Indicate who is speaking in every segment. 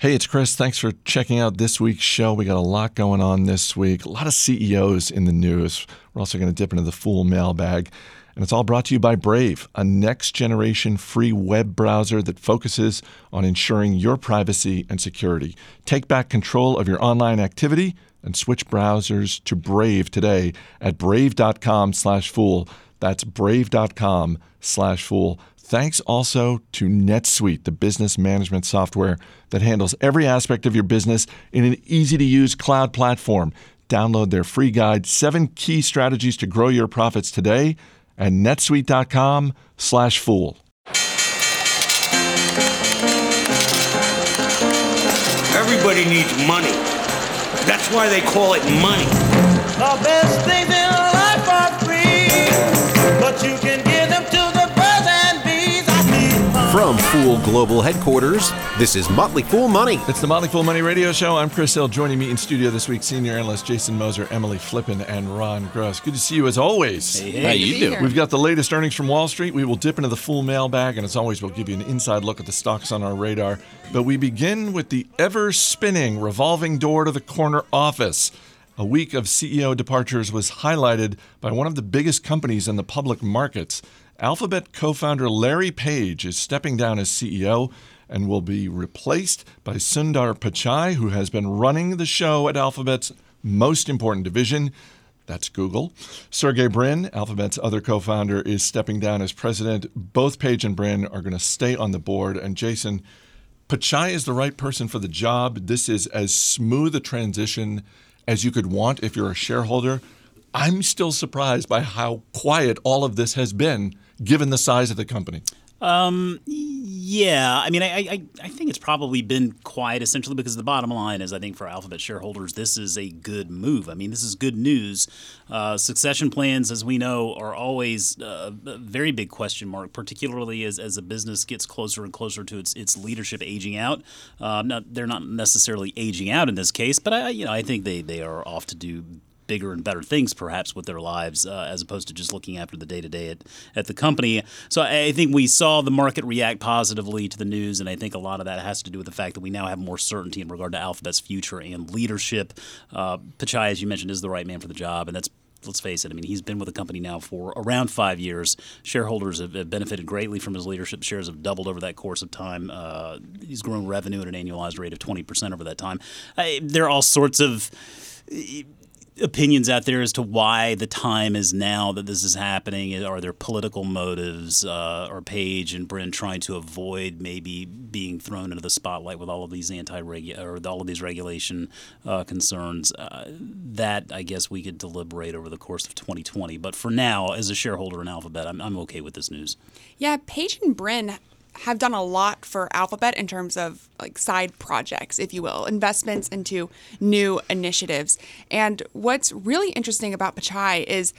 Speaker 1: Hey, it's Chris. Thanks for checking out this week's show. We got a lot going on this week, a lot of CEOs in the news. We're also going to dip into the Fool mailbag. And it's all brought to you by Brave, a next generation free web browser that focuses on ensuring your privacy and security. Take back control of your online activity and switch browsers to Brave today at brave.com slash fool. That's brave.com slash fool. Thanks also to NetSuite, the business management software that handles every aspect of your business in an easy to use cloud platform. Download their free guide, Seven Key Strategies to Grow Your Profits today at netsuite.com slash fool.
Speaker 2: Everybody needs money. That's why they call it money.
Speaker 3: The best things
Speaker 4: Fool Global Headquarters, this is Motley Fool Money.
Speaker 1: It's the Motley Fool Money Radio Show. I'm Chris Hill. Joining me in studio this week, senior analyst Jason Moser, Emily Flippen, and Ron Gross. Good to see you as always.
Speaker 4: How you doing?
Speaker 1: We've got the latest earnings from Wall Street. We will dip into the full mailbag, and as always, we'll give you an inside look at the stocks on our radar. But we begin with the ever spinning revolving door to the corner office. A week of CEO departures was highlighted by one of the biggest companies in the public markets. Alphabet co founder Larry Page is stepping down as CEO and will be replaced by Sundar Pichai, who has been running the show at Alphabet's most important division. That's Google. Sergey Brin, Alphabet's other co founder, is stepping down as president. Both Page and Brin are going to stay on the board. And Jason, Pichai is the right person for the job. This is as smooth a transition as you could want if you're a shareholder. I'm still surprised by how quiet all of this has been, given the size of the company.
Speaker 5: Um, yeah, I mean, I, I, I think it's probably been quiet essentially because the bottom line is, I think for Alphabet shareholders, this is a good move. I mean, this is good news. Uh, succession plans, as we know, are always uh, a very big question mark, particularly as, as a business gets closer and closer to its, its leadership aging out. Um, not, they're not necessarily aging out in this case, but I, you know, I think they, they are off to do bigger and better things perhaps with their lives uh, as opposed to just looking after the day to day at the company. So I, think we saw the market react positively to the news, and I think a lot of that has to do with the fact that we now have more certainty in regard to Alphabet's future and leadership. Uh, as you mentioned, is the right man for the job, and that's let's face it, I mean, he's been with the company now for around five years. Shareholders have, have benefited greatly from his leadership. Shares have doubled over that course of time. Uh, he's grown revenue at an annualized rate of 20% over that time. I, there are all sorts of opinions out there as to why the time is now that this is happening. Are there political motives? Uh, are Page and Brin trying to avoid maybe being thrown into the spotlight with all of these anti or all of these regulation uh, concerns? Uh, that I guess we could deliberate over the course of 2020. But for now, as a shareholder in Alphabet, I'm, I'm okay with this news.
Speaker 6: Yeah, Page and Brin have done a lot for Alphabet in terms of like side projects, if you will, investments into new initiatives. And what's really interesting about Pichai is,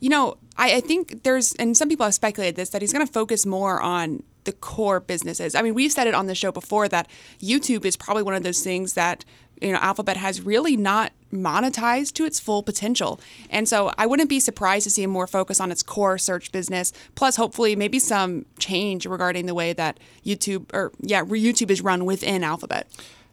Speaker 6: you know, I, I think there's, and some people have speculated this, that he's going to focus more on the core businesses. I mean, we've said it on the show before that YouTube is probably one of those things that you know Alphabet has really not monetized to its full potential. And so I wouldn't be surprised to see more focus on its core search business, plus hopefully maybe some change regarding the way that YouTube or yeah, YouTube is run within Alphabet.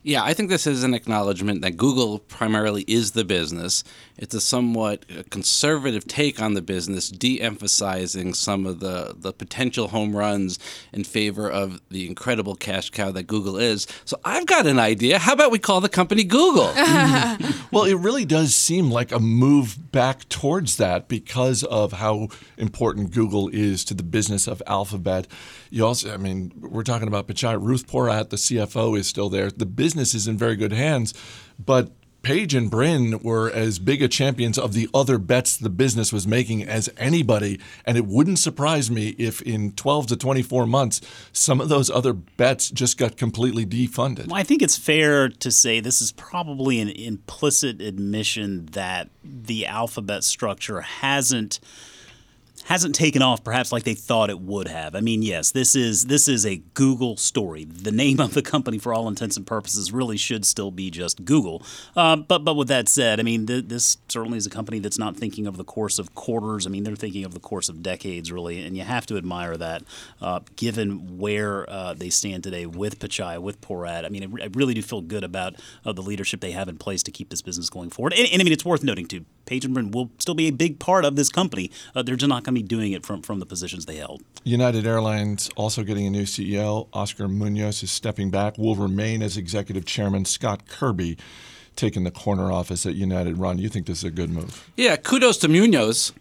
Speaker 7: Yeah, I think this is an acknowledgement that Google primarily is the business. It's a somewhat uh, conservative take on the business, de emphasizing some of the, the potential home runs in favor of the incredible cash cow that Google is. So I've got an idea. How about we call the company Google?
Speaker 1: Well, it really does seem like a move back towards that because of how important Google is to the business of Alphabet. You also, I mean, we're talking about Pichai. Ruth Porat, the CFO, is still there. The business is in very good hands, but Page and Brin were as big a champions of the other bets the business was making as anybody. And it wouldn't surprise me if in 12 to 24 months, some of those other bets just got completely defunded.
Speaker 5: Well, I think it's fair to say this is probably an implicit admission that the alphabet structure hasn't hasn't taken off perhaps like they thought it would have. I mean, yes, this is this is a Google story. The name of the company, for all intents and purposes, really should still be just Google. Uh, but but with that said, I mean, th- this certainly is a company that's not thinking of the course of quarters. I mean, they're thinking of the course of decades, really, and you have to admire that, uh, given where uh, they stand today with Pichai, with Porat. I mean, I, re- I really do feel good about uh, the leadership they have in place to keep this business going forward. And, and I mean, it's worth noting too, Page and Brin will still be a big part of this company. Uh, they're just not going to be doing it from from the positions they held.
Speaker 1: United Airlines also getting a new CEO. Oscar Munoz is stepping back. Will remain as executive chairman. Scott Kirby taking the corner office at United. Ron, you think this is a good move?
Speaker 7: Yeah, kudos to Munoz.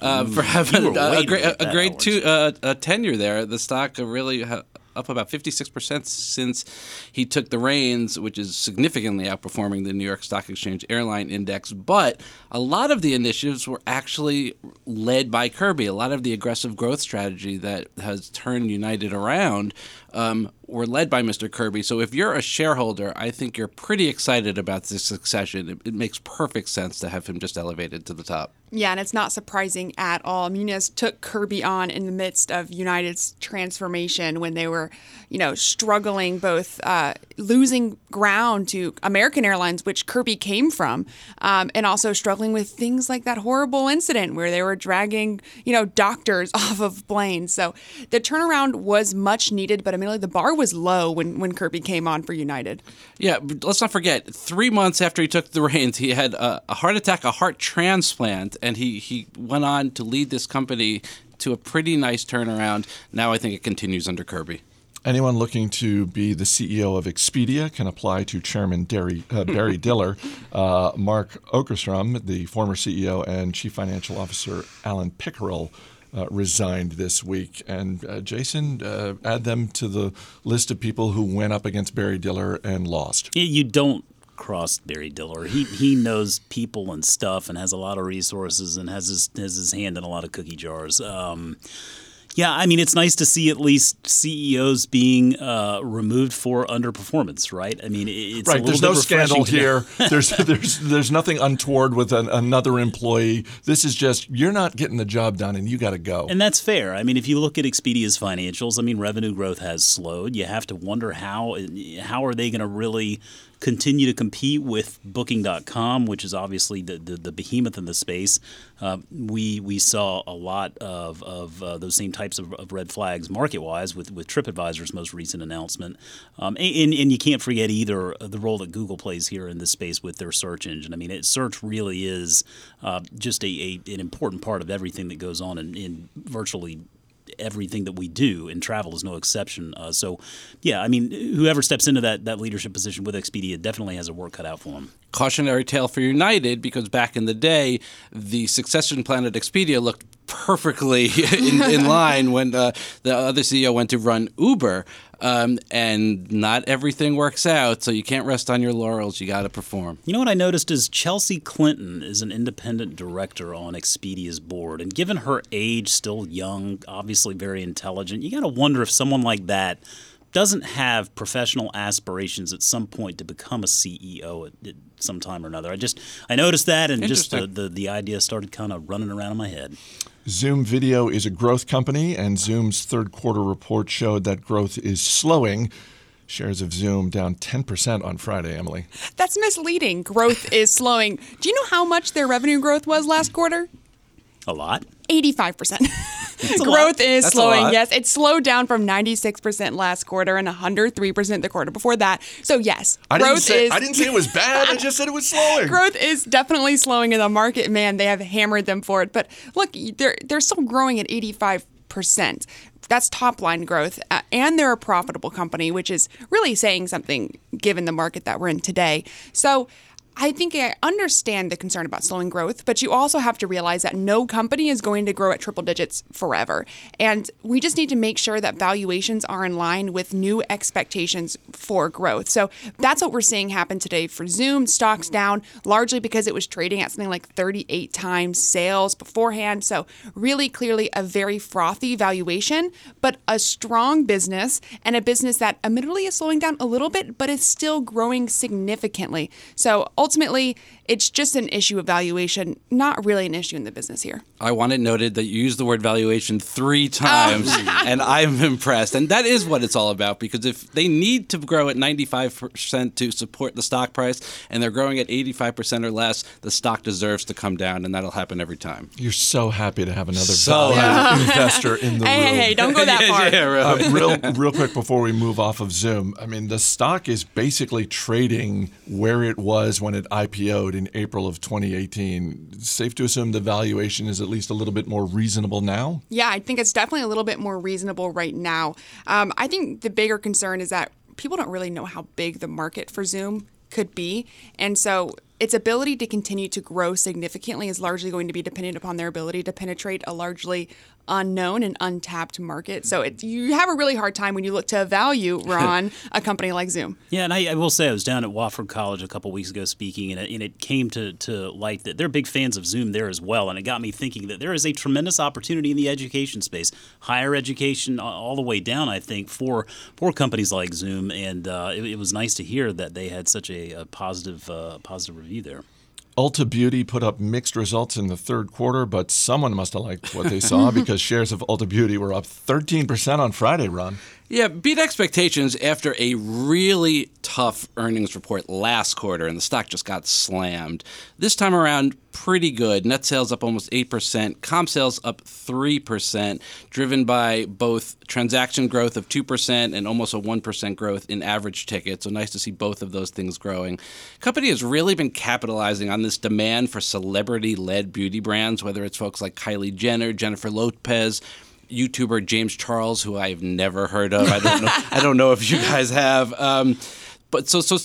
Speaker 7: Uh, for having
Speaker 5: you
Speaker 7: a, a great,
Speaker 5: at
Speaker 7: a, great two, uh, a tenure there. The stock really ha- up about 56% since he took the reins, which is significantly outperforming the New York Stock Exchange Airline Index. But a lot of the initiatives were actually led by Kirby. A lot of the aggressive growth strategy that has turned United around um, were led by Mr. Kirby. So if you're a shareholder, I think you're pretty excited about this succession. It, it makes perfect sense to have him just elevated to the top.
Speaker 6: Yeah, and it's not surprising at all. Munoz took Kirby on in the midst of United's transformation when they were, you know, struggling both uh, losing ground to American Airlines, which Kirby came from, um, and also struggling with things like that horrible incident where they were dragging, you know, doctors off of planes. So the turnaround was much needed, but admittedly the bar was low when, when Kirby came on for United.
Speaker 7: Yeah, let's not forget, three months after he took the reins, he had a, a heart attack, a heart transplant, and he, he went on to lead this company to a pretty nice turnaround. Now I think it continues under Kirby.
Speaker 1: Anyone looking to be the CEO of Expedia can apply to Chairman Derry, uh, Barry Diller. Uh, Mark Okerstrom, the former CEO, and Chief Financial Officer Alan Pickerill uh, resigned this week. And uh, Jason, uh, add them to the list of people who went up against Barry Diller and lost.
Speaker 5: You don't cross Barry Diller. He he knows people and stuff and has a lot of resources and has his has his hand in a lot of cookie jars. Um, yeah, I mean it's nice to see at least CEOs being uh, removed for underperformance, right? I mean it- it's a
Speaker 1: Right,
Speaker 5: little
Speaker 1: there's no scandal here. There's there's there's nothing untoward with an, another employee. This is just you're not getting the job done, and you got to go.
Speaker 5: And that's fair. I mean, if you look at Expedia's financials, I mean, revenue growth has slowed. You have to wonder how how are they going to really continue to compete with Booking.com, which is obviously the, the, the behemoth in the space. Uh, we we saw a lot of, of uh, those same types of, of red flags market wise with, with TripAdvisor's most recent announcement. Um, and, and you can't forget either the role that Google plays here in this space with their search engine. I mean, it, search really is uh, just a, a, an important part of everything that goes on in, in virtually everything that we do, and travel is no exception. Uh, so, yeah, I mean, whoever steps into that, that leadership position with Expedia definitely has a work cut out for them.
Speaker 7: Cautionary tale for United because back in the day, the succession plan at Expedia looked perfectly in, in line when uh, the other CEO went to run Uber. Um, and not everything works out, so you can't rest on your laurels. You got to perform.
Speaker 5: You know what I noticed is Chelsea Clinton is an independent director on Expedia's board, and given her age, still young, obviously very intelligent, you got to wonder if someone like that doesn't have professional aspirations at some point to become a CEO at, at some time or another. I just I noticed that, and just the, the the idea started kind of running around in my head.
Speaker 1: Zoom Video is a growth company, and Zoom's third quarter report showed that growth is slowing. Shares of Zoom down 10% on Friday, Emily.
Speaker 6: That's misleading. Growth is slowing. Do you know how much their revenue growth was last quarter?
Speaker 5: A lot.
Speaker 6: 85%. Growth is
Speaker 7: That's
Speaker 6: slowing. Yes, it slowed down from 96% last quarter and 103% the quarter before that. So yes,
Speaker 1: I
Speaker 6: growth
Speaker 1: didn't, say,
Speaker 6: is
Speaker 1: I didn't say it was bad. I just said it was slowing.
Speaker 6: growth is definitely slowing in the market. Man, they have hammered them for it. But look, they're they're still growing at 85%. That's top line growth, uh, and they're a profitable company, which is really saying something given the market that we're in today. So. I think I understand the concern about slowing growth, but you also have to realize that no company is going to grow at triple digits forever. And we just need to make sure that valuations are in line with new expectations for growth. So that's what we're seeing happen today for Zoom. Stocks down largely because it was trading at something like 38 times sales beforehand. So, really clearly a very frothy valuation, but a strong business and a business that admittedly is slowing down a little bit, but is still growing significantly. So, ultimately, it's just an issue of valuation, not really an issue in the business here.
Speaker 7: I want it noted that you used the word valuation three times, and I'm impressed. And that is what it's all about because if they need to grow at 95% to support the stock price and they're growing at 85% or less, the stock deserves to come down, and that'll happen every time.
Speaker 1: You're so happy to have another
Speaker 7: So
Speaker 1: value investor in the
Speaker 6: Hey,
Speaker 1: room.
Speaker 6: hey, hey, don't go that far.
Speaker 7: yeah, really.
Speaker 1: Uh, real, real quick before we move off of Zoom, I mean, the stock is basically trading where it was when it IPO'd in April of 2018. Safe to assume the valuation is at least a little bit more reasonable now.
Speaker 6: Yeah, I think it's definitely a little bit more reasonable right now. Um, I think the bigger concern is that people don't really know how big the market for Zoom could be. And so its ability to continue to grow significantly is largely going to be dependent upon their ability to penetrate a largely unknown and untapped market. So it, you have a really hard time when you look to value, Ron, a company like Zoom.
Speaker 5: Yeah, and I, I will say I was down at Wofford College a couple weeks ago speaking, and it, and it came to, to light that they're big fans of Zoom there as well. And it got me thinking that there is a tremendous opportunity in the education space, higher education, all the way down, I think, for for companies like Zoom. And uh, it, it was nice to hear that they had such a, a positive uh, positive review there.
Speaker 1: Ulta Beauty put up mixed results in the third quarter, but someone must have liked what they saw because shares of Ulta Beauty were up 13% on Friday, Ron.
Speaker 7: Yeah, beat expectations after a really tough earnings report last quarter, and the stock just got slammed. This time around, pretty good. Net sales up almost 8%, comp sales up 3%, driven by both transaction growth of 2% and almost a 1% growth in average ticket. So nice to see both of those things growing. Company has really been capitalizing on this demand for celebrity led beauty brands, whether it's folks like Kylie Jenner, Jennifer Lopez. YouTuber James Charles, who I've never heard of. I don't know. I don't know if you guys have. Um, but so so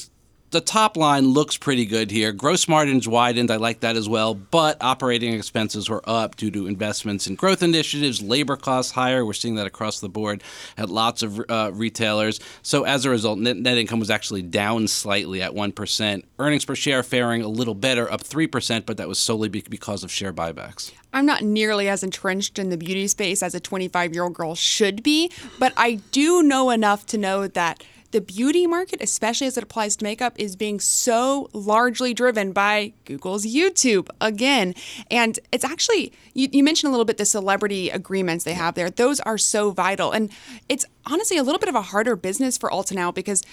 Speaker 7: the top line looks pretty good here. Gross margins widened. I like that as well. But operating expenses were up due to investments in growth initiatives. Labor costs higher. We're seeing that across the board at lots of uh, retailers. So as a result, net, net income was actually down slightly at one percent. Earnings per share faring a little better, up three percent, but that was solely be- because of share buybacks.
Speaker 6: I'm not nearly as entrenched in the beauty space as a 25 year old girl should be, but I do know enough to know that the beauty market, especially as it applies to makeup, is being so largely driven by Google's YouTube again. And it's actually, you, you mentioned a little bit the celebrity agreements they have there. Those are so vital. And it's honestly a little bit of a harder business for Ulta now because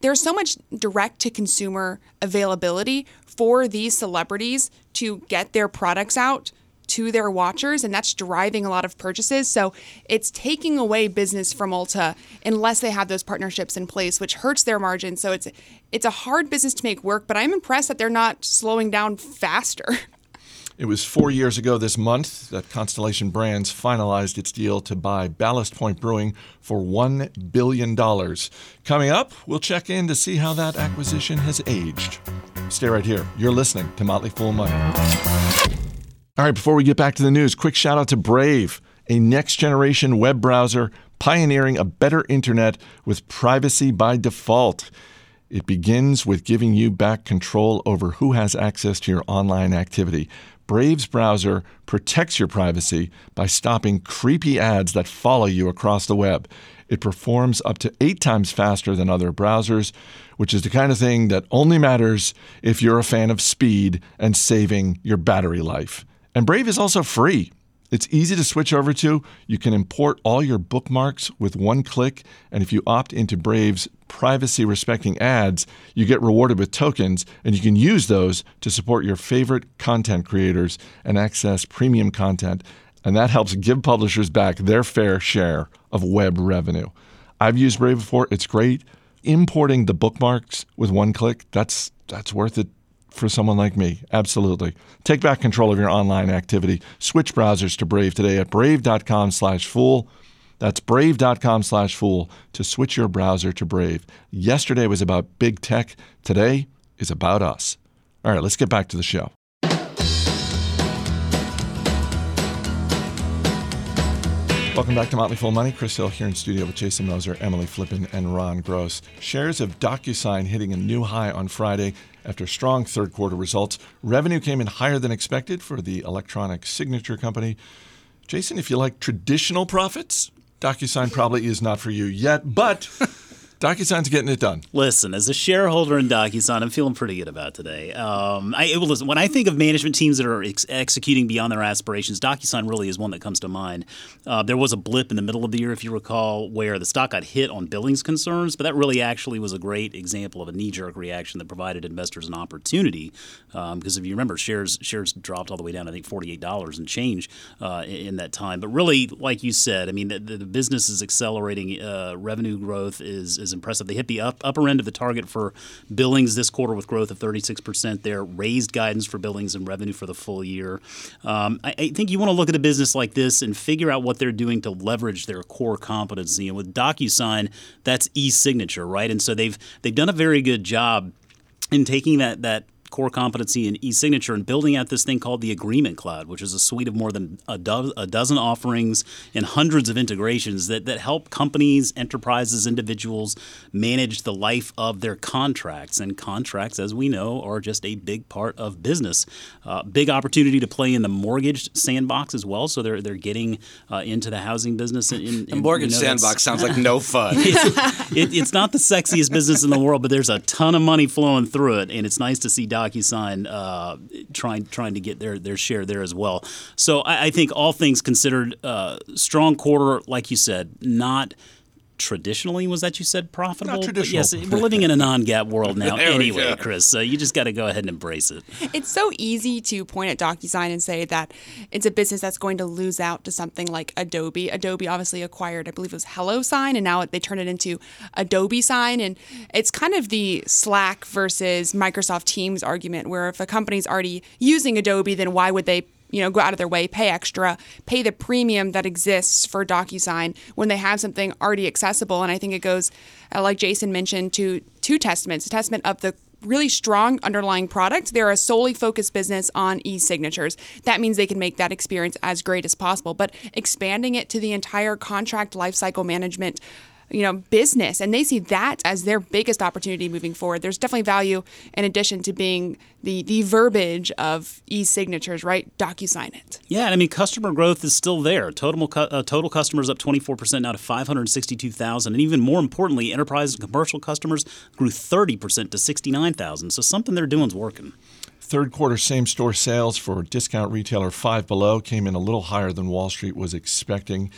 Speaker 6: there's so much direct to consumer availability for these celebrities to get their products out to their watchers, and that's driving a lot of purchases. So it's taking away business from Ulta unless they have those partnerships in place, which hurts their margins. So it's it's a hard business to make work, but I'm impressed that they're not slowing down faster.
Speaker 1: It was four years ago this month that Constellation Brands finalized its deal to buy Ballast Point Brewing for $1 billion. Coming up, we'll check in to see how that acquisition has aged. Stay right here. You're listening to Motley Fool Money. All right, before we get back to the news, quick shout out to Brave, a next generation web browser pioneering a better internet with privacy by default. It begins with giving you back control over who has access to your online activity. Brave's browser protects your privacy by stopping creepy ads that follow you across the web. It performs up to eight times faster than other browsers, which is the kind of thing that only matters if you're a fan of speed and saving your battery life. And Brave is also free. It's easy to switch over to. You can import all your bookmarks with one click. And if you opt into Brave's privacy respecting ads, you get rewarded with tokens, and you can use those to support your favorite content creators and access premium content. And that helps give publishers back their fair share of web revenue. I've used Brave before, it's great. Importing the bookmarks with one click, that's that's worth it for someone like me. Absolutely. Take back control of your online activity. Switch browsers to Brave today at brave.com slash fool. That's brave.com slash fool to switch your browser to Brave. Yesterday was about big tech. Today is about us. All right, let's get back to the show. Welcome back to Motley Fool Money. Chris Hill here in studio with Jason Moser, Emily Flippen, and Ron Gross. Shares of DocuSign hitting a new high on Friday after strong third quarter results. Revenue came in higher than expected for the electronic signature company. Jason, if you like traditional profits, DocuSign probably is not for you yet, but DocuSign's getting it done.
Speaker 5: Listen, as a shareholder in DocuSign, I'm feeling pretty good about today. Um, I, listen, when I think of management teams that are ex- executing beyond their aspirations, DocuSign really is one that comes to mind. Uh, there was a blip in the middle of the year, if you recall, where the stock got hit on billings concerns, but that really actually was a great example of a knee-jerk reaction that provided investors an opportunity. Because if you remember, shares shares dropped all the way down, I think, forty-eight dollars and change uh, in, that time. But really, like you said, I mean, the, the business is accelerating. Uh, revenue growth is impressive. They hit the up, upper end of the target for billings this quarter with growth of 36% there, raised guidance for billings and revenue for the full year. Um, I, I think you want to look at a business like this and figure out what they're doing to leverage their core competency. And with DocuSign, that's e-signature, right? And so they've they've done a very good job in taking that that core competency in e-signature and building out this thing called the Agreement Cloud, which is a suite of more than a, do- a dozen offerings and hundreds of integrations that, that help companies, enterprises, individuals manage the life of their contracts. And contracts, as we know, are just a big part of business. Uh, big opportunity to play in the mortgage sandbox as well. So they're they're getting uh, into the housing business. In, in,
Speaker 7: The mortgage
Speaker 5: you know,
Speaker 7: sandbox sounds like no fun.
Speaker 5: it's, it, it's not the sexiest business in the world, but there's a ton of money flowing through it, and it's nice to see DocuSign uh, trying trying to get their their share there as well. So I, I think all things considered, uh, strong quarter, like you said, not. Traditionally, was that you said profitable? But
Speaker 1: traditional.
Speaker 5: yes, we're living in a non-GAAP world now.
Speaker 7: There
Speaker 5: anyway. Chris, so you just got to go ahead and embrace it.
Speaker 6: It's so easy to point at DocuSign and say that it's a business that's going to lose out to something like Adobe. Adobe obviously acquired, I believe it was HelloSign, and now they turn it into Adobe Sign. And it's kind of the Slack versus Microsoft Teams argument, where if a company's already using Adobe, then why would they you know, go out of their way, pay extra, pay the premium that exists for DocuSign when they have something already accessible. And I think it goes, uh, like Jason mentioned, to two testaments: a testament of the really strong underlying product. They're a solely focused business on e-signatures. That means they can make that experience as great as possible. But expanding it to the entire contract lifecycle management you know business and they see that as their biggest opportunity moving forward there's definitely value in addition to being the the verbiage of e-signatures right docusign it
Speaker 5: Yeah, and I mean, customer growth is still there. Total cu- uh, total customers up 24% now to 562,000, and even more importantly, enterprise and commercial customers grew 30% to 69,000. So something they're doing is working.
Speaker 1: Third quarter same store sales for discount retailer Five Below came in a little higher than Wall Street was expecting.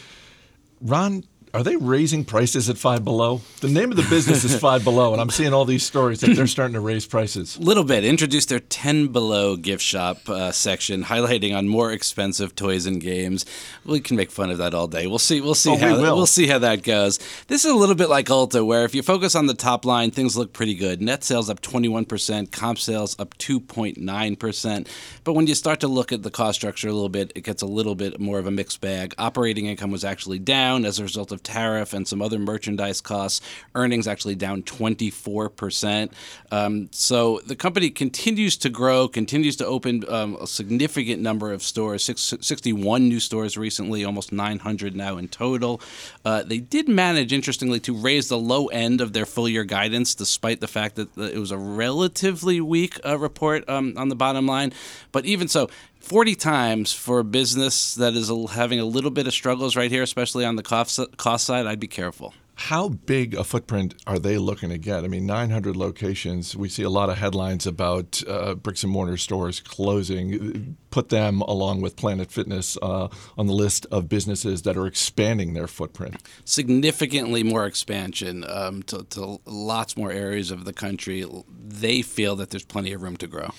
Speaker 1: Ron, are they raising prices at Five Below? The name of the business is Five Below, and I'm seeing all these stories that they're starting to raise prices.
Speaker 7: a little bit. Introduced their 10 below gift shop uh, section highlighting on more expensive toys and games. We can make fun of that all day. We'll see we'll see
Speaker 1: Oh, we
Speaker 7: how
Speaker 1: will.
Speaker 7: we'll see how that goes. This is a little bit like ulta where if you focus on the top line things look pretty good. Net sales up 21% comp sales up 2.9% but when you start to look at the cost structure a little bit it gets a little bit more of a mixed bag. Operating income was actually down as a result of tariff and some other merchandise costs earnings actually down 24% um, so the company continues to grow, continues to open um, a significant number of stores, six, 61 new stores recently, almost 900 now in total. Uh, they did manage, interestingly, to raise the low end of their full year guidance, despite the fact that it was a relatively weak uh, report um, on the bottom line. But even so, 40 times for a business that is having a little bit of struggles right here, especially on the cost, cost side, I'd be careful.
Speaker 1: How big a footprint are they looking to get? I mean, 900 locations. We see a lot of headlines about uh, bricks and mortar stores closing. Put them along with Planet Fitness uh, on the list of businesses that are expanding their footprint.
Speaker 7: significantly more expansion um, to, to lots more areas of the country. They feel that there's plenty of room to grow.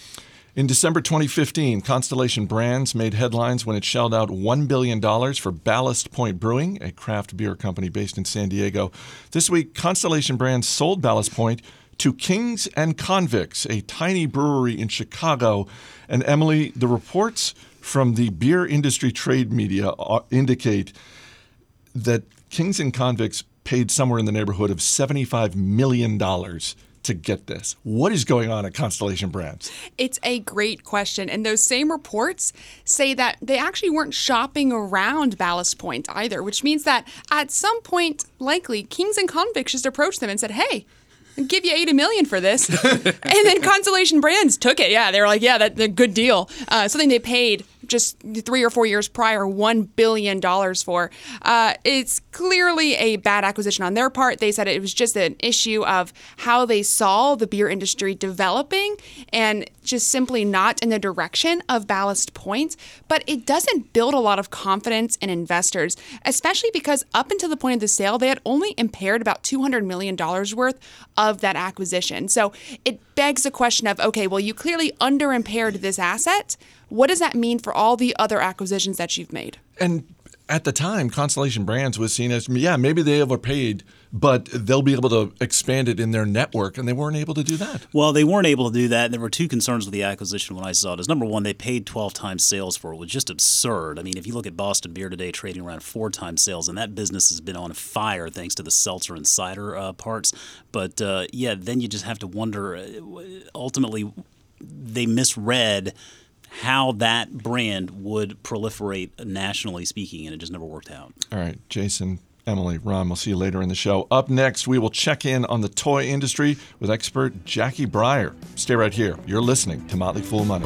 Speaker 1: In December 2015, Constellation Brands made headlines when it shelled out $1 billion for Ballast Point Brewing, a craft beer company based in San Diego. This week, Constellation Brands sold Ballast Point to Kings and Convicts, a tiny brewery in Chicago. And Emily, the reports from the beer industry trade media uh, indicate that Kings and Convicts paid somewhere in the neighborhood of $75 million to get this. What is going on at Constellation Brands?
Speaker 6: It's a great question. And those same reports say that they actually weren't shopping around Ballast Point either, which means that at some point, likely, Kings and Convicts just approached them and said, hey, I'll give you 80 million for this. and then Constellation Brands took it. Yeah, they were like, yeah, that's a good deal. Uh, something they paid just three or four years prior, $1 billion for. Uh, it's clearly a bad acquisition on their part. They said it was just an issue of how they saw the beer industry developing and just simply not in the direction of Ballast Point. But it doesn't build a lot of confidence in investors, especially because up until the point of the sale, they had only impaired about $200 million worth of that acquisition. So it begs the question of okay, well, you clearly under impaired this asset. What does that mean for all the other acquisitions that you've made?
Speaker 1: And at the time, Constellation Brands was seen as, yeah, maybe they overpaid, but they'll be able to expand it in their network, and they weren't able to do that.
Speaker 5: Well, they weren't able to do that. There were two concerns with the acquisition when I saw it. Is number one, they paid 12 times sales for it, which was just absurd. I mean, if you look at Boston Beer today, trading around four times sales, and that business has been on fire thanks to the seltzer and cider uh, parts. But uh, yeah, then you just have to wonder. uh, Ultimately, they misread how that brand would proliferate nationally speaking, and it just never worked out.
Speaker 1: All right, Jason, Emily, Ron, we'll see you later in the show. Up next, we will check in on the toy industry with expert Jackie Breyer. Stay right here. You're listening to Motley Fool Money.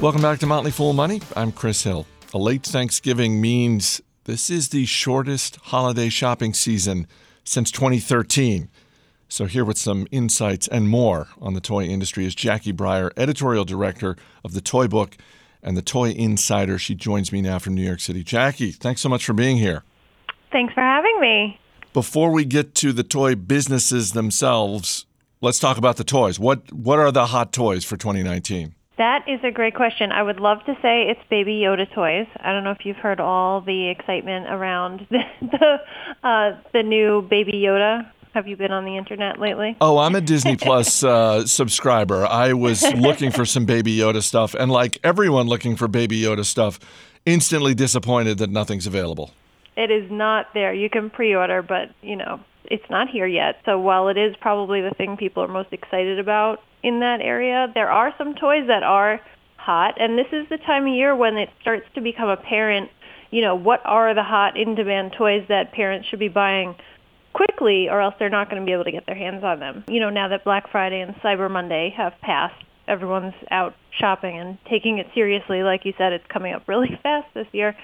Speaker 1: Welcome back to Motley Fool Money. I'm Chris Hill. A late Thanksgiving means this is the shortest holiday shopping season since 2013. So, here with some insights and more on the toy industry is Jackie Breyer, editorial director of the Toy Book and the Toy Insider. She joins me now from New York City. Jackie, thanks so much for being here.
Speaker 8: Thanks for having me.
Speaker 1: Before we get to the toy businesses themselves, let's talk about the toys. What what are the hot toys for 2019?
Speaker 8: That is a great question. I would love to say it's Baby Yoda toys. I don't know if you've heard all the excitement around the the, uh, the new Baby Yoda. Have you been on the internet lately?
Speaker 1: Oh, I'm a Disney Plus uh, subscriber. I was looking for some Baby Yoda stuff, and like everyone looking for Baby Yoda stuff, instantly disappointed that nothing's available.
Speaker 8: It is not there. You can pre-order, but you know it's not here yet. So while it is probably the thing people are most excited about in that area, there are some toys that are hot, and this is the time of year when it starts to become apparent. You know what are the hot in-demand toys that parents should be buying quickly, or else they're not going to be able to get their hands on them. You know now that Black Friday and Cyber Monday have passed, everyone's out shopping and taking it seriously. Like you said, it's coming up really fast this year.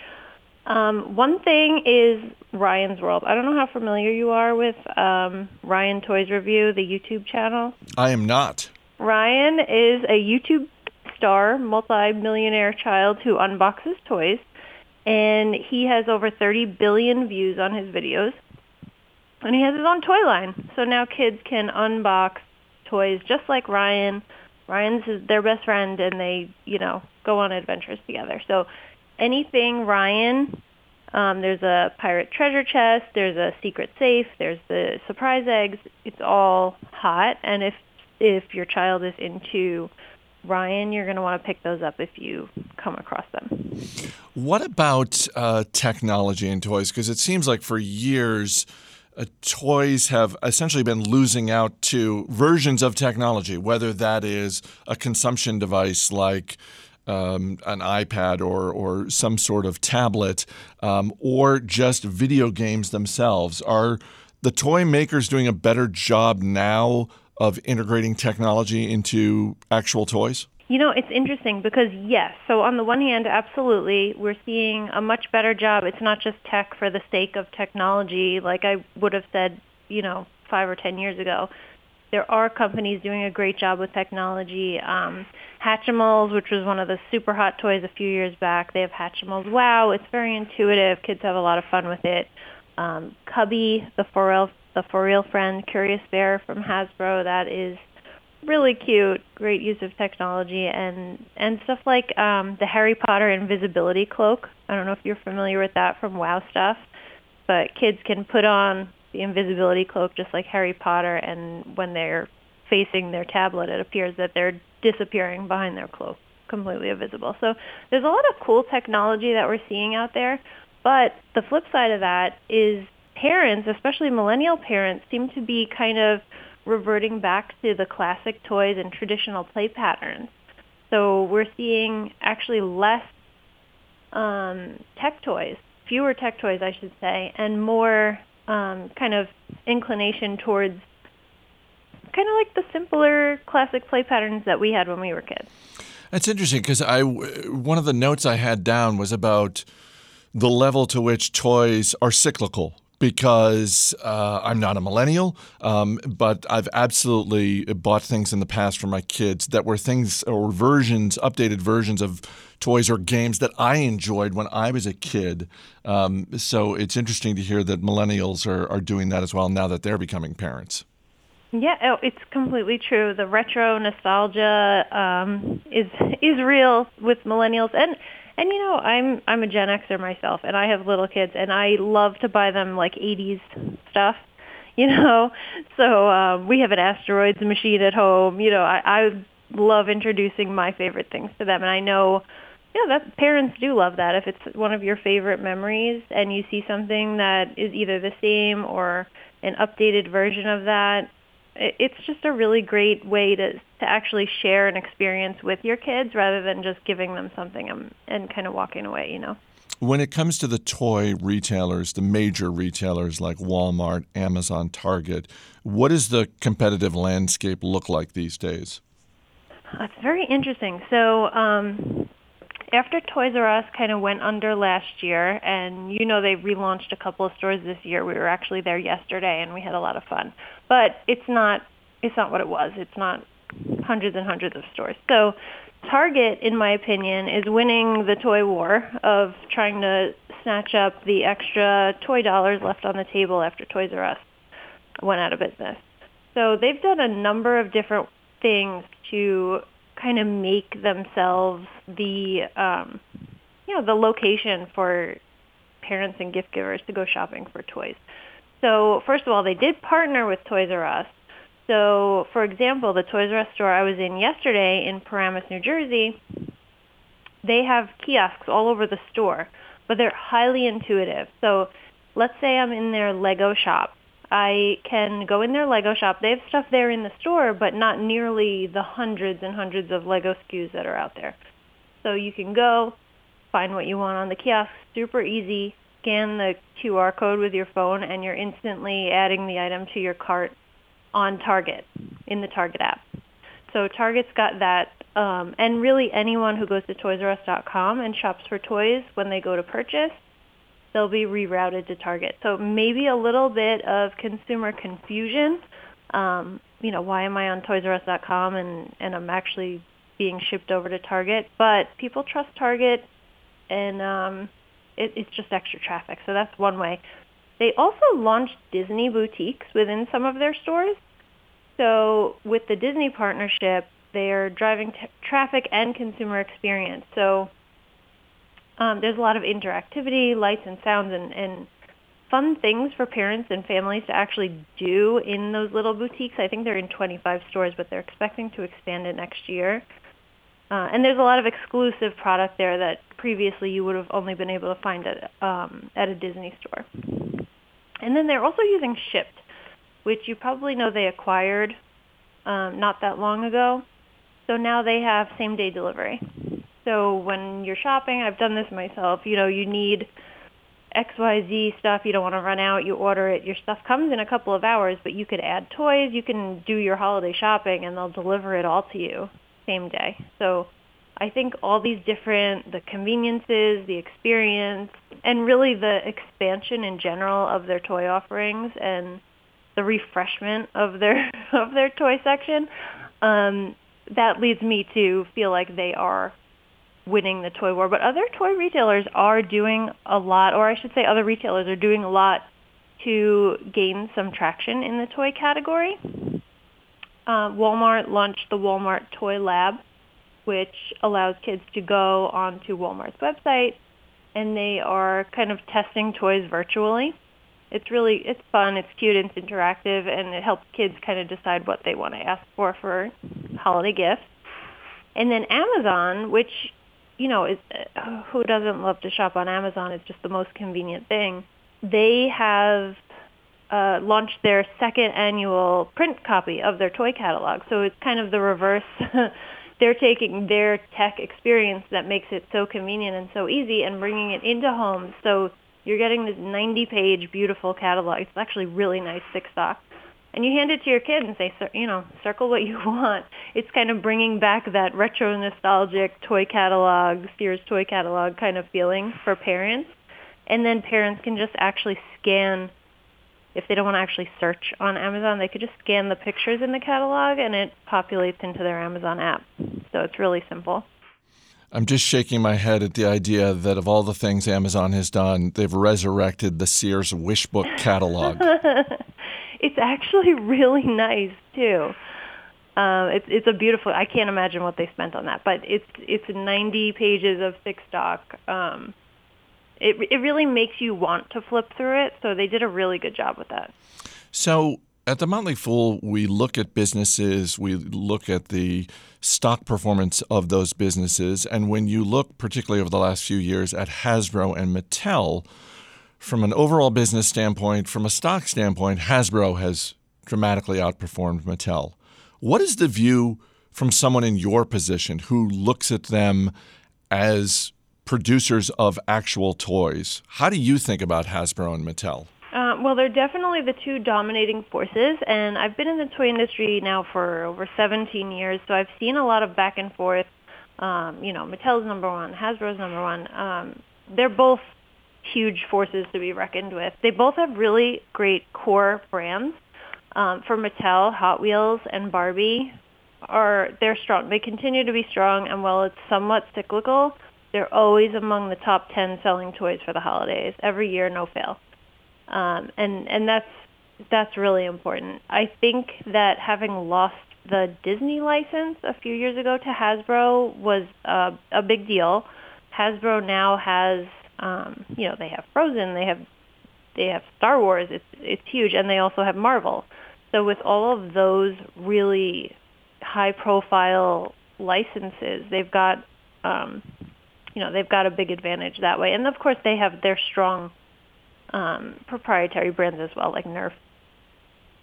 Speaker 8: Um, one thing is Ryan's World. I don't know how familiar you are with um, Ryan Toys Review, the YouTube channel.
Speaker 1: I am not.
Speaker 8: Ryan is a YouTube star, multi-millionaire child who unboxes toys, and he has over 30 billion views on his videos. And he has his own toy line. So now kids can unbox toys just like Ryan. Ryan's his, their best friend, and they, you know, go on adventures together. So anything Ryan, um, there's a pirate treasure chest, there's a secret safe, there's the surprise eggs. It's all hot, and if if your child is into Ryan, you're going to want to pick those up if you come across them.
Speaker 1: What about uh, technology and toys? Because it seems like for years, uh, toys have essentially been losing out to versions of technology, whether that is a consumption device like um, an iPad or, or some sort of tablet, um, or just video games themselves. Are the toy makers doing a better job now of integrating technology into actual toys?
Speaker 8: You know, it's interesting because yes. So on the one hand, absolutely, we're seeing a much better job. It's not just tech for the sake of technology, like I would have said, you know, five or ten years ago. There are companies doing a great job with technology. Um, Hatchimals, which was one of the super hot toys a few years back, they have Hatchimals. Wow, it's very intuitive. Kids have a lot of fun with it. Um, Cubby, the FurReal, the FurReal friend, Curious Bear from Hasbro, that is really cute. Great use of technology and and stuff like um, the Harry Potter invisibility cloak. I don't know if you're familiar with that from Wow Stuff, but kids can put on the invisibility cloak just like Harry Potter, and when they're facing their tablet, it appears that they're disappearing behind their cloak, completely invisible. So there's a lot of cool technology that we're seeing out there. But the flip side of that is parents, especially millennial parents, seem to be kind of reverting back to the classic toys and traditional play patterns. So we're seeing actually less um, tech toys, fewer tech toys, I should say, and more um, kind of inclination towards kind of like the simpler classic play patterns that we had when we were kids.
Speaker 1: That's interesting because I one of the notes I had down was about the level to which toys are cyclical. Because uh, I'm not a millennial, um, but I've absolutely bought things in the past for my kids that were things or versions, updated versions of toys or games that I enjoyed when I was a kid. Um, so it's interesting to hear that millennials are, are doing that as well now that they're becoming parents.
Speaker 8: Yeah, oh, it's completely true. The retro nostalgia um, is is real with millennials, and and you know I'm I'm a Gen Xer myself, and I have little kids, and I love to buy them like '80s stuff, you know. So um, we have an asteroids machine at home. You know, I, I love introducing my favorite things to them, and I know yeah, that parents do love that. If it's one of your favorite memories and you see something that is either the same or an updated version of that, it's just a really great way to to actually share an experience with your kids rather than just giving them something and, and kind of walking away, you know.
Speaker 1: When it comes to the toy retailers, the major retailers like Walmart, Amazon, Target, what does the competitive landscape look like these days?
Speaker 8: That's very interesting. So, um, after Toys R Us kind of went under last year, and you know they relaunched a couple of stores this year. We were actually there yesterday, and we had a lot of fun. But it's not it's not what it was. It's not hundreds and hundreds of stores. So, Target, in my opinion, is winning the toy war of trying to snatch up the extra toy dollars left on the table after Toys R Us went out of business. So they've done a number of different things to kind of make themselves the um, you know the location for parents and gift givers to go shopping for toys. So first of all, they did partner with Toys R Us. So for example, the Toys R Us store I was in yesterday in Paramus, New Jersey, they have kiosks all over the store, but they're highly intuitive. So let's say I'm in their Lego shop. I can go in their Lego shop. They have stuff there in the store, but not nearly the hundreds and hundreds of Lego SKUs that are out there. So you can go, find what you want on the kiosk, super easy, scan the QR code with your phone, and you're instantly adding the item to your cart on Target, in the Target app. So Target's got that, um, and really anyone who goes to ToysRUs.com and shops for toys when they go to purchase, they'll be rerouted to Target. So maybe a little bit of consumer confusion. Um, you know, why am I on ToysRUs.com and and I'm actually being shipped over to Target? But people trust Target, and um, it, it's just extra traffic. So that's one way. They also launched Disney boutiques within some of their stores. So with the Disney partnership, they're driving t- traffic and consumer experience. So um, there's a lot of interactivity, lights and sounds, and, and fun things for parents and families to actually do in those little boutiques. I think they're in 25 stores, but they're expecting to expand it next year. Uh, and there's a lot of exclusive product there that previously you would have only been able to find at um, at a Disney store. And then they're also using Shipt, which you probably know they acquired um, not that long ago. So now they have same day delivery. So when you're shopping, I've done this myself. You know, you need XYZ stuff. You don't want to run out. You order it. Your stuff comes in a couple of hours, but you could add toys. You can do your holiday shopping, and they'll deliver it all to you same day. So I think all these different, the conveniences, the experience, and really the expansion in general of their toy offerings and the refreshment of their of their toy section, um, that leads me to feel like they are winning the toy war. But other toy retailers are doing a lot, or I should say other retailers are doing a lot to gain some traction in the toy category. Uh, Walmart launched the Walmart Toy Lab, which allows kids to go onto Walmart's website and they are kind of testing toys virtually. It's really it's fun, it's cute, it's interactive, and it helps kids kind of decide what they want to ask for for holiday gifts. And then Amazon, which you know, who doesn't love to shop on Amazon? It's just the most convenient thing. They have uh, launched their second annual print copy of their toy catalog. So it's kind of the reverse they're taking their tech experience that makes it so convenient and so easy and bringing it into homes. So you're getting this 90-page beautiful catalog. It's actually really nice thick stock. And you hand it to your kid and say, you know, circle what you want. It's kind of bringing back that retro nostalgic toy catalog, Sears toy catalog kind of feeling for parents. And then parents can just actually scan if they don't want to actually search on Amazon, they could just scan the pictures in the catalog and it populates into their Amazon app. So it's really simple.
Speaker 1: I'm just shaking my head at the idea that of all the things Amazon has done, they've resurrected the Sears Wish Book catalog.
Speaker 8: It's actually really nice too. Um, it's it's a beautiful. I can't imagine what they spent on that, but it's it's 90 pages of thick stock. Um, it it really makes you want to flip through it. So they did a really good job with that.
Speaker 1: So at the Motley Fool, we look at businesses, we look at the stock performance of those businesses. And when you look, particularly over the last few years, at Hasbro and Mattel, from an overall business standpoint, from a stock standpoint, Hasbro has dramatically outperformed Mattel. What is the view from someone in your position who looks at them as producers of actual toys? How do you think about Hasbro and Mattel?
Speaker 8: Uh, well, they're definitely the two dominating forces, and I've been in the toy industry now for over 17 years, so I've seen a lot of back and forth. Um, you know, Mattel's number one, Hasbro's number one. Um, they're both huge forces to be reckoned with. They both have really great core brands. Um, for Mattel, Hot Wheels and Barbie are they're strong. They continue to be strong, and while it's somewhat cyclical, they're always among the top 10 selling toys for the holidays every year, no fail um, and and that's that's really important. I think that having lost the Disney license a few years ago to Hasbro was uh, a big deal. Hasbro now has, um, you know, they have Frozen, they have they have Star Wars. It's it's huge, and they also have Marvel. So with all of those really high profile licenses, they've got, um, you know, they've got a big advantage that way. And of course, they have their strong um, proprietary brands as well, like Nerf.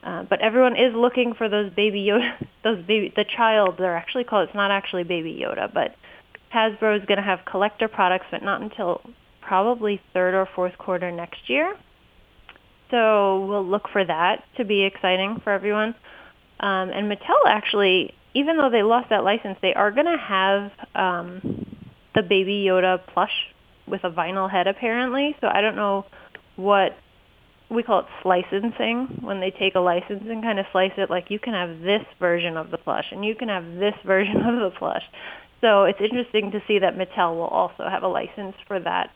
Speaker 8: Uh, but everyone is looking for those baby Yoda, those baby, the child. They're actually called. It's not actually baby Yoda, but Hasbro is going to have collector products, but not until probably third or fourth quarter next year. So we'll look for that to be exciting for everyone. Um, and Mattel actually, even though they lost that license, they are going to have um, the Baby Yoda plush with a vinyl head apparently. So I don't know what we call it licensing when they take a license and kind of slice it like you can have this version of the plush and you can have this version of the plush. So it's interesting to see that Mattel will also have a license for that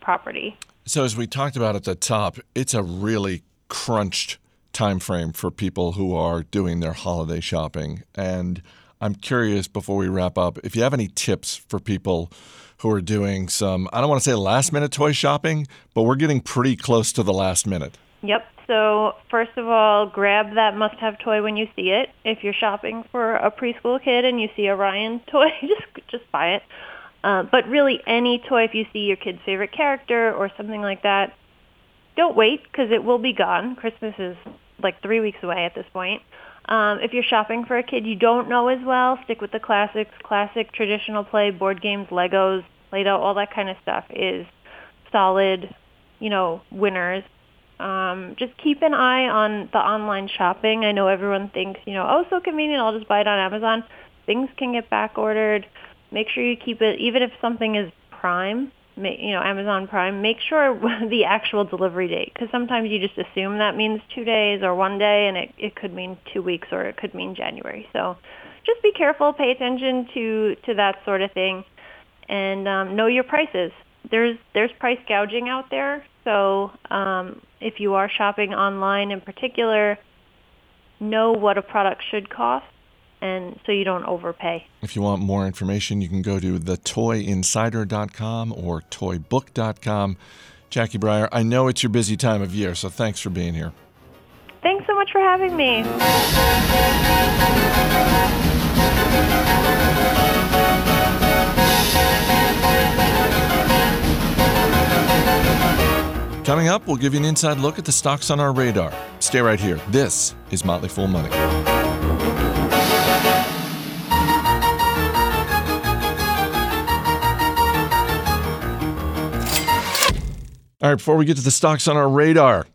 Speaker 8: property.
Speaker 1: So as we talked about at the top, it's a really crunched time frame for people who are doing their holiday shopping. And I'm curious before we wrap up, if you have any tips for people who are doing some I don't want to say last minute toy shopping, but we're getting pretty close to the last minute.
Speaker 8: Yep. So first of all, grab that must-have toy when you see it. If you're shopping for a preschool kid and you see a Ryan toy, just just buy it. Uh, but really, any toy, if you see your kid's favorite character or something like that, don't wait because it will be gone. Christmas is like three weeks away at this point. Um, if you're shopping for a kid you don't know as well, stick with the classics. Classic traditional play, board games, Legos, Play-Doh, all that kind of stuff is solid, you know, winners. Um, just keep an eye on the online shopping. I know everyone thinks, you know, oh, so convenient. I'll just buy it on Amazon. Things can get back ordered. Make sure you keep it, even if something is Prime, you know, Amazon Prime. Make sure the actual delivery date, because sometimes you just assume that means two days or one day, and it it could mean two weeks or it could mean January. So, just be careful. Pay attention to to that sort of thing, and um, know your prices. There's there's price gouging out there. So um, if you are shopping online in particular, know what a product should cost, and so you don't overpay.
Speaker 1: If you want more information, you can go to thetoyinsider.com or toybook.com. Jackie Breyer, I know it's your busy time of year, so thanks for being here.
Speaker 8: Thanks so much for having me.
Speaker 1: Coming up, we'll give you an inside look at the stocks on our radar. Stay right here. This is Motley Fool Money. All right, before we get to the stocks on our radar,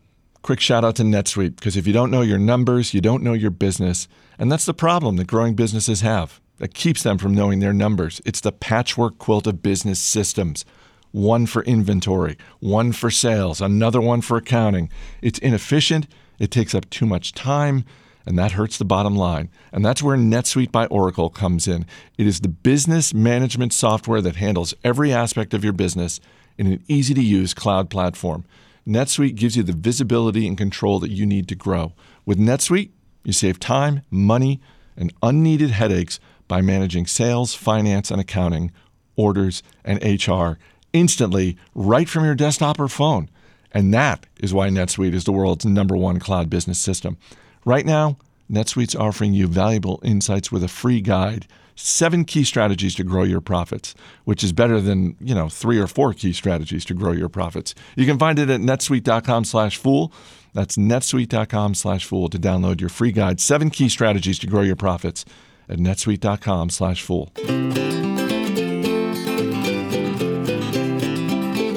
Speaker 1: quick shout out to NetSuite because if you don't know your numbers, you don't know your business. And that's the problem that growing businesses have that keeps them from knowing their numbers. It's the patchwork quilt of business systems one for inventory, one for sales, another one for accounting. It's inefficient, it takes up too much time, and that hurts the bottom line. And that's where NetSuite by Oracle comes in. It is the business management software that handles every aspect of your business in an easy to use cloud platform. NetSuite gives you the visibility and control that you need to grow. With NetSuite, you save time, money, and unneeded headaches by managing sales, finance, and accounting, orders, and HR instantly right from your desktop or phone. And that is why NetSuite is the world's number one cloud business system. Right now, NetSuite's offering you valuable insights with a free guide, seven key strategies to grow your profits, which is better than, you know, three or four key strategies to grow your profits. You can find it at netsuite.com slash fool. That's netsuite.com slash fool to download your free guide, seven key strategies to grow your profits at netsuite.com slash fool.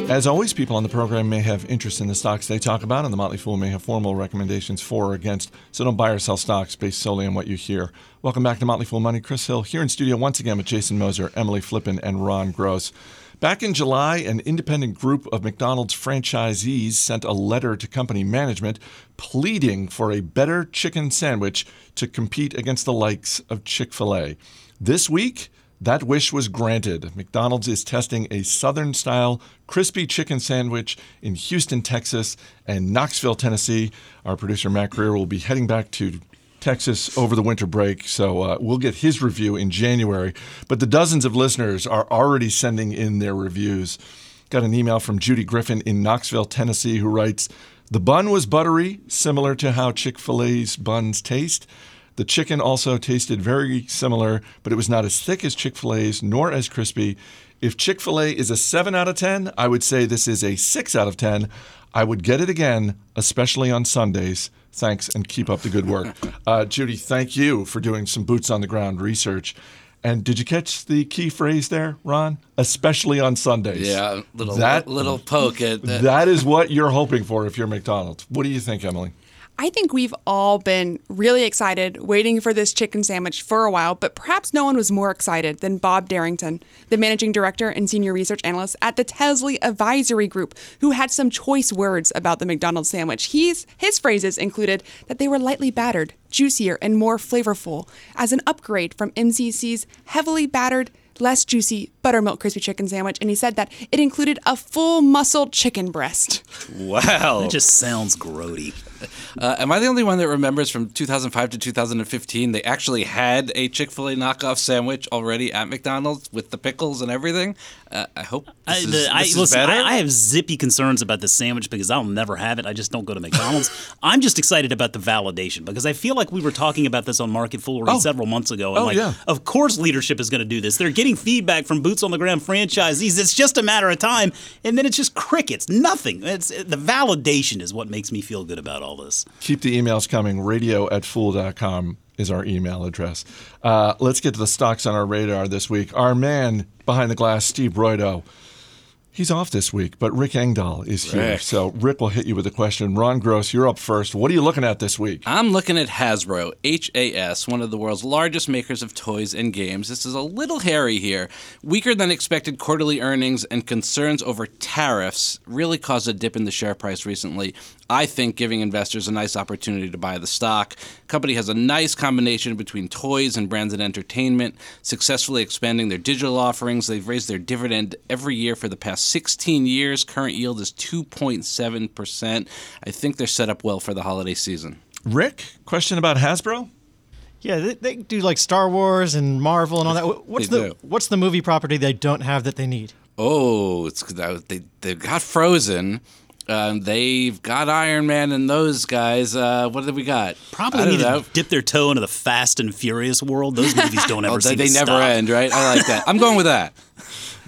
Speaker 1: As always, people on the program may have interest in the stocks they talk about, and the Motley Fool may have formal recommendations for or against. So don't buy or sell stocks based solely on what you hear. Welcome back to Motley Fool Money. Chris Hill here in studio once again with Jason Moser, Emily Flippen, and Ron Gross. Back in July, an independent group of McDonald's franchisees sent a letter to company management pleading for a better chicken sandwich to compete against the likes of Chick fil A. This week, that wish was granted. McDonald's is testing a Southern style crispy chicken sandwich in Houston, Texas, and Knoxville, Tennessee. Our producer, Matt Greer, will be heading back to Texas over the winter break, so uh, we'll get his review in January. But the dozens of listeners are already sending in their reviews. Got an email from Judy Griffin in Knoxville, Tennessee, who writes The bun was buttery, similar to how Chick fil A's buns taste. The chicken also tasted very similar, but it was not as thick as Chick fil A's nor as crispy. If Chick fil A is a 7 out of 10, I would say this is a 6 out of 10. I would get it again, especially on Sundays. Thanks and keep up the good work. Uh, Judy, thank you for doing some boots on the ground research. And did you catch the key phrase there, Ron? Especially on Sundays.
Speaker 7: Yeah, little
Speaker 1: That-
Speaker 7: little poke at that.
Speaker 1: That is what you're hoping for if you're McDonald's. What do you think, Emily?
Speaker 6: I think we've all been really excited waiting for this chicken sandwich for a while, but perhaps no one was more excited than Bob Derrington, the managing director and senior research analyst at the Telsey Advisory Group, who had some choice words about the McDonald's sandwich. He's, his phrases included that they were lightly battered, juicier, and more flavorful, as an upgrade from MCC's heavily battered, less juicy buttermilk crispy chicken sandwich, and he said that it included a full muscle chicken breast.
Speaker 7: Wow.
Speaker 5: That just sounds grody.
Speaker 7: Uh, am I the only one that remembers from 2005 to 2015 they actually had a Chick Fil A knockoff sandwich already at McDonald's with the pickles and everything? Uh, I hope this
Speaker 5: I,
Speaker 7: is,
Speaker 5: the, I,
Speaker 7: is
Speaker 5: listen,
Speaker 7: better.
Speaker 5: I, I have zippy concerns about this sandwich because I'll never have it. I just don't go to McDonald's. I'm just excited about the validation because I feel like we were talking about this on Market Foolery
Speaker 1: Oh.
Speaker 5: several months ago. And
Speaker 1: Oh,
Speaker 5: like,
Speaker 1: yeah.
Speaker 5: of course, leadership is going to do this. They're getting feedback from boots on the ground franchisees. It's just a matter of time, and then it's just crickets. Nothing. It's the validation is what makes me feel good about all this.
Speaker 1: Keep the emails coming. Radio at fool.com is our email address. Uh, let's get to the stocks on our radar this week. Our man behind the glass, Steve Broido. He's off this week, but Rick Engdahl is here.
Speaker 7: Rick.
Speaker 1: So Rick will hit you with a question. Ron Gross, you're up first. What are you looking at this week?
Speaker 7: I'm looking at Hasbro, HAS, one of the world's largest makers of toys and games. This is a little hairy here. Weaker than expected quarterly earnings and concerns over tariffs really caused a dip in the share price recently. I think giving investors a nice opportunity to buy the stock. Company has a nice combination between toys and brands and entertainment, successfully expanding their digital offerings. They've raised their dividend every year for the past 16 years. Current yield is 2.7%. I think they're set up well for the holiday season.
Speaker 1: Rick, question about Hasbro?
Speaker 9: Yeah, they, they do like Star Wars and Marvel and all that. What's
Speaker 7: They
Speaker 9: the
Speaker 7: do.
Speaker 9: What's the movie property they don't have that they need?
Speaker 7: Oh, it's they they've got Frozen. Um, they've got Iron Man and those guys. Uh, what do we got?
Speaker 5: Probably need
Speaker 7: know.
Speaker 5: to dip their toe into the Fast and Furious world. Those movies don't ever
Speaker 7: Oh, they
Speaker 5: seem
Speaker 7: they
Speaker 5: to
Speaker 7: never
Speaker 5: stop.
Speaker 7: end, right? I like that. I'm going with that.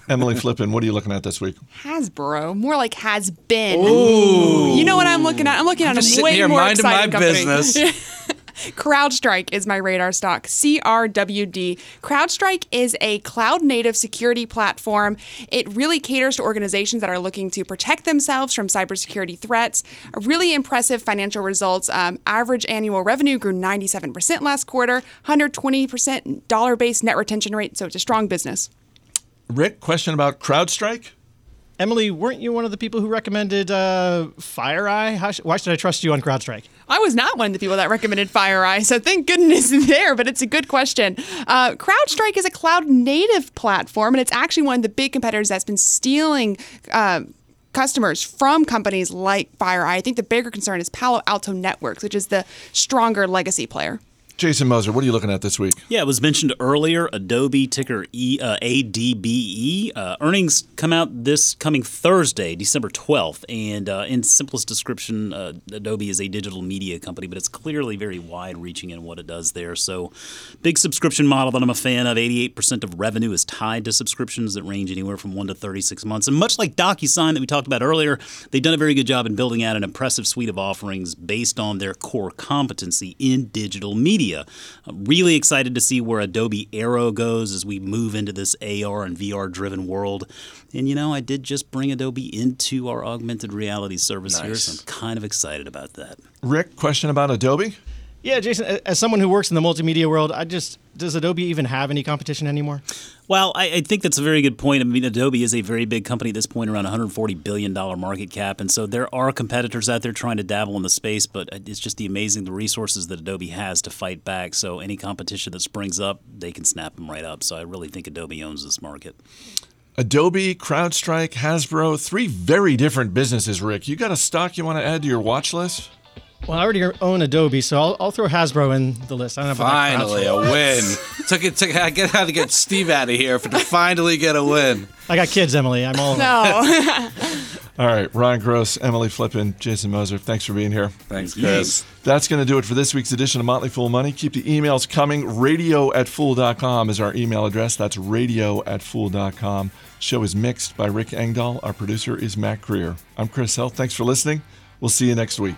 Speaker 1: Emily Flippen, what are you looking at this week?
Speaker 6: Hasbro, more like has been. Ooh. You know what I'm looking at? I'm looking at
Speaker 7: just
Speaker 6: a way
Speaker 7: here
Speaker 6: more
Speaker 7: minding my
Speaker 6: exciting company.
Speaker 7: business.
Speaker 6: CrowdStrike is my radar stock. CRWD. CrowdStrike is a cloud native security platform. It really caters to organizations that are looking to protect themselves from cybersecurity threats. Really impressive financial results. Um, average annual revenue grew 97% last quarter, 120% dollar based net retention rate. So it's a strong business.
Speaker 1: Rick, question about CrowdStrike?
Speaker 9: Emily, weren't you one of the people who recommended uh, FireEye? How sh- why should I trust you on CrowdStrike?
Speaker 6: I was not one of the people that recommended FireEye, so thank goodness there, but it's a good question. Uh, CrowdStrike is a cloud native platform, and it's actually one of the big competitors that's been stealing. Uh, Customers from companies like FireEye. I think the bigger concern is Palo Alto Networks, which is the stronger legacy player.
Speaker 1: Jason Moser, what are you looking at this week?
Speaker 5: Yeah, it was mentioned earlier. Adobe ticker e, uh, ADBE uh, earnings come out this coming Thursday, December twelfth. And uh, in simplest description, uh, Adobe is a digital media company, but it's clearly very wide-reaching in what it does there. So, big subscription model that I'm a fan of. Eighty-eight percent of revenue is tied to subscriptions that range anywhere from one to thirty-six months. And much like DocuSign that we talked about earlier, they've done a very good job in building out an impressive suite of offerings based on their core competency in digital media. I'm really excited to see where Adobe Aero goes as we move into this AR and VR driven world. And you know, I did just bring Adobe into our augmented reality service here, so I'm kind of excited about that.
Speaker 1: Rick, question about Adobe?
Speaker 9: Yeah, Jason, as someone who works in the multimedia world, I just does Adobe even have any competition anymore?
Speaker 5: Well, I, I think that's a very good point. I mean, Adobe is a very big company at this point, around 140 billion dollar market cap, and so there are competitors out there trying to dabble in the space. But it's just the amazing the resources that Adobe has to fight back. So any competition that springs up, they can snap them right up. So I really think Adobe owns this market.
Speaker 1: Adobe, CrowdStrike, Hasbro, three very different businesses, Rick. You got a stock you want to add to your watch list?
Speaker 9: Well, I already own Adobe, so I'll, I'll throw Hasbro in the list. I don't know about
Speaker 7: Finally, a win. took it. Took. I get how to get Steve out of here for to finally get a win.
Speaker 9: I got kids, Emily. I'm all.
Speaker 6: No.
Speaker 1: All right, Ron Gross, Emily Flippen, Jason Moser, thanks for being here.
Speaker 7: Thanks, Chris.
Speaker 1: That's going to do it for this week's edition of Motley Fool Money. Keep the emails coming. Radio at fool.com is our email address. That's radio at fool.com. Show is mixed by Rick Engdahl. Our producer is Matt Greer. I'm Chris Hill. Thanks for listening. We'll see you next week.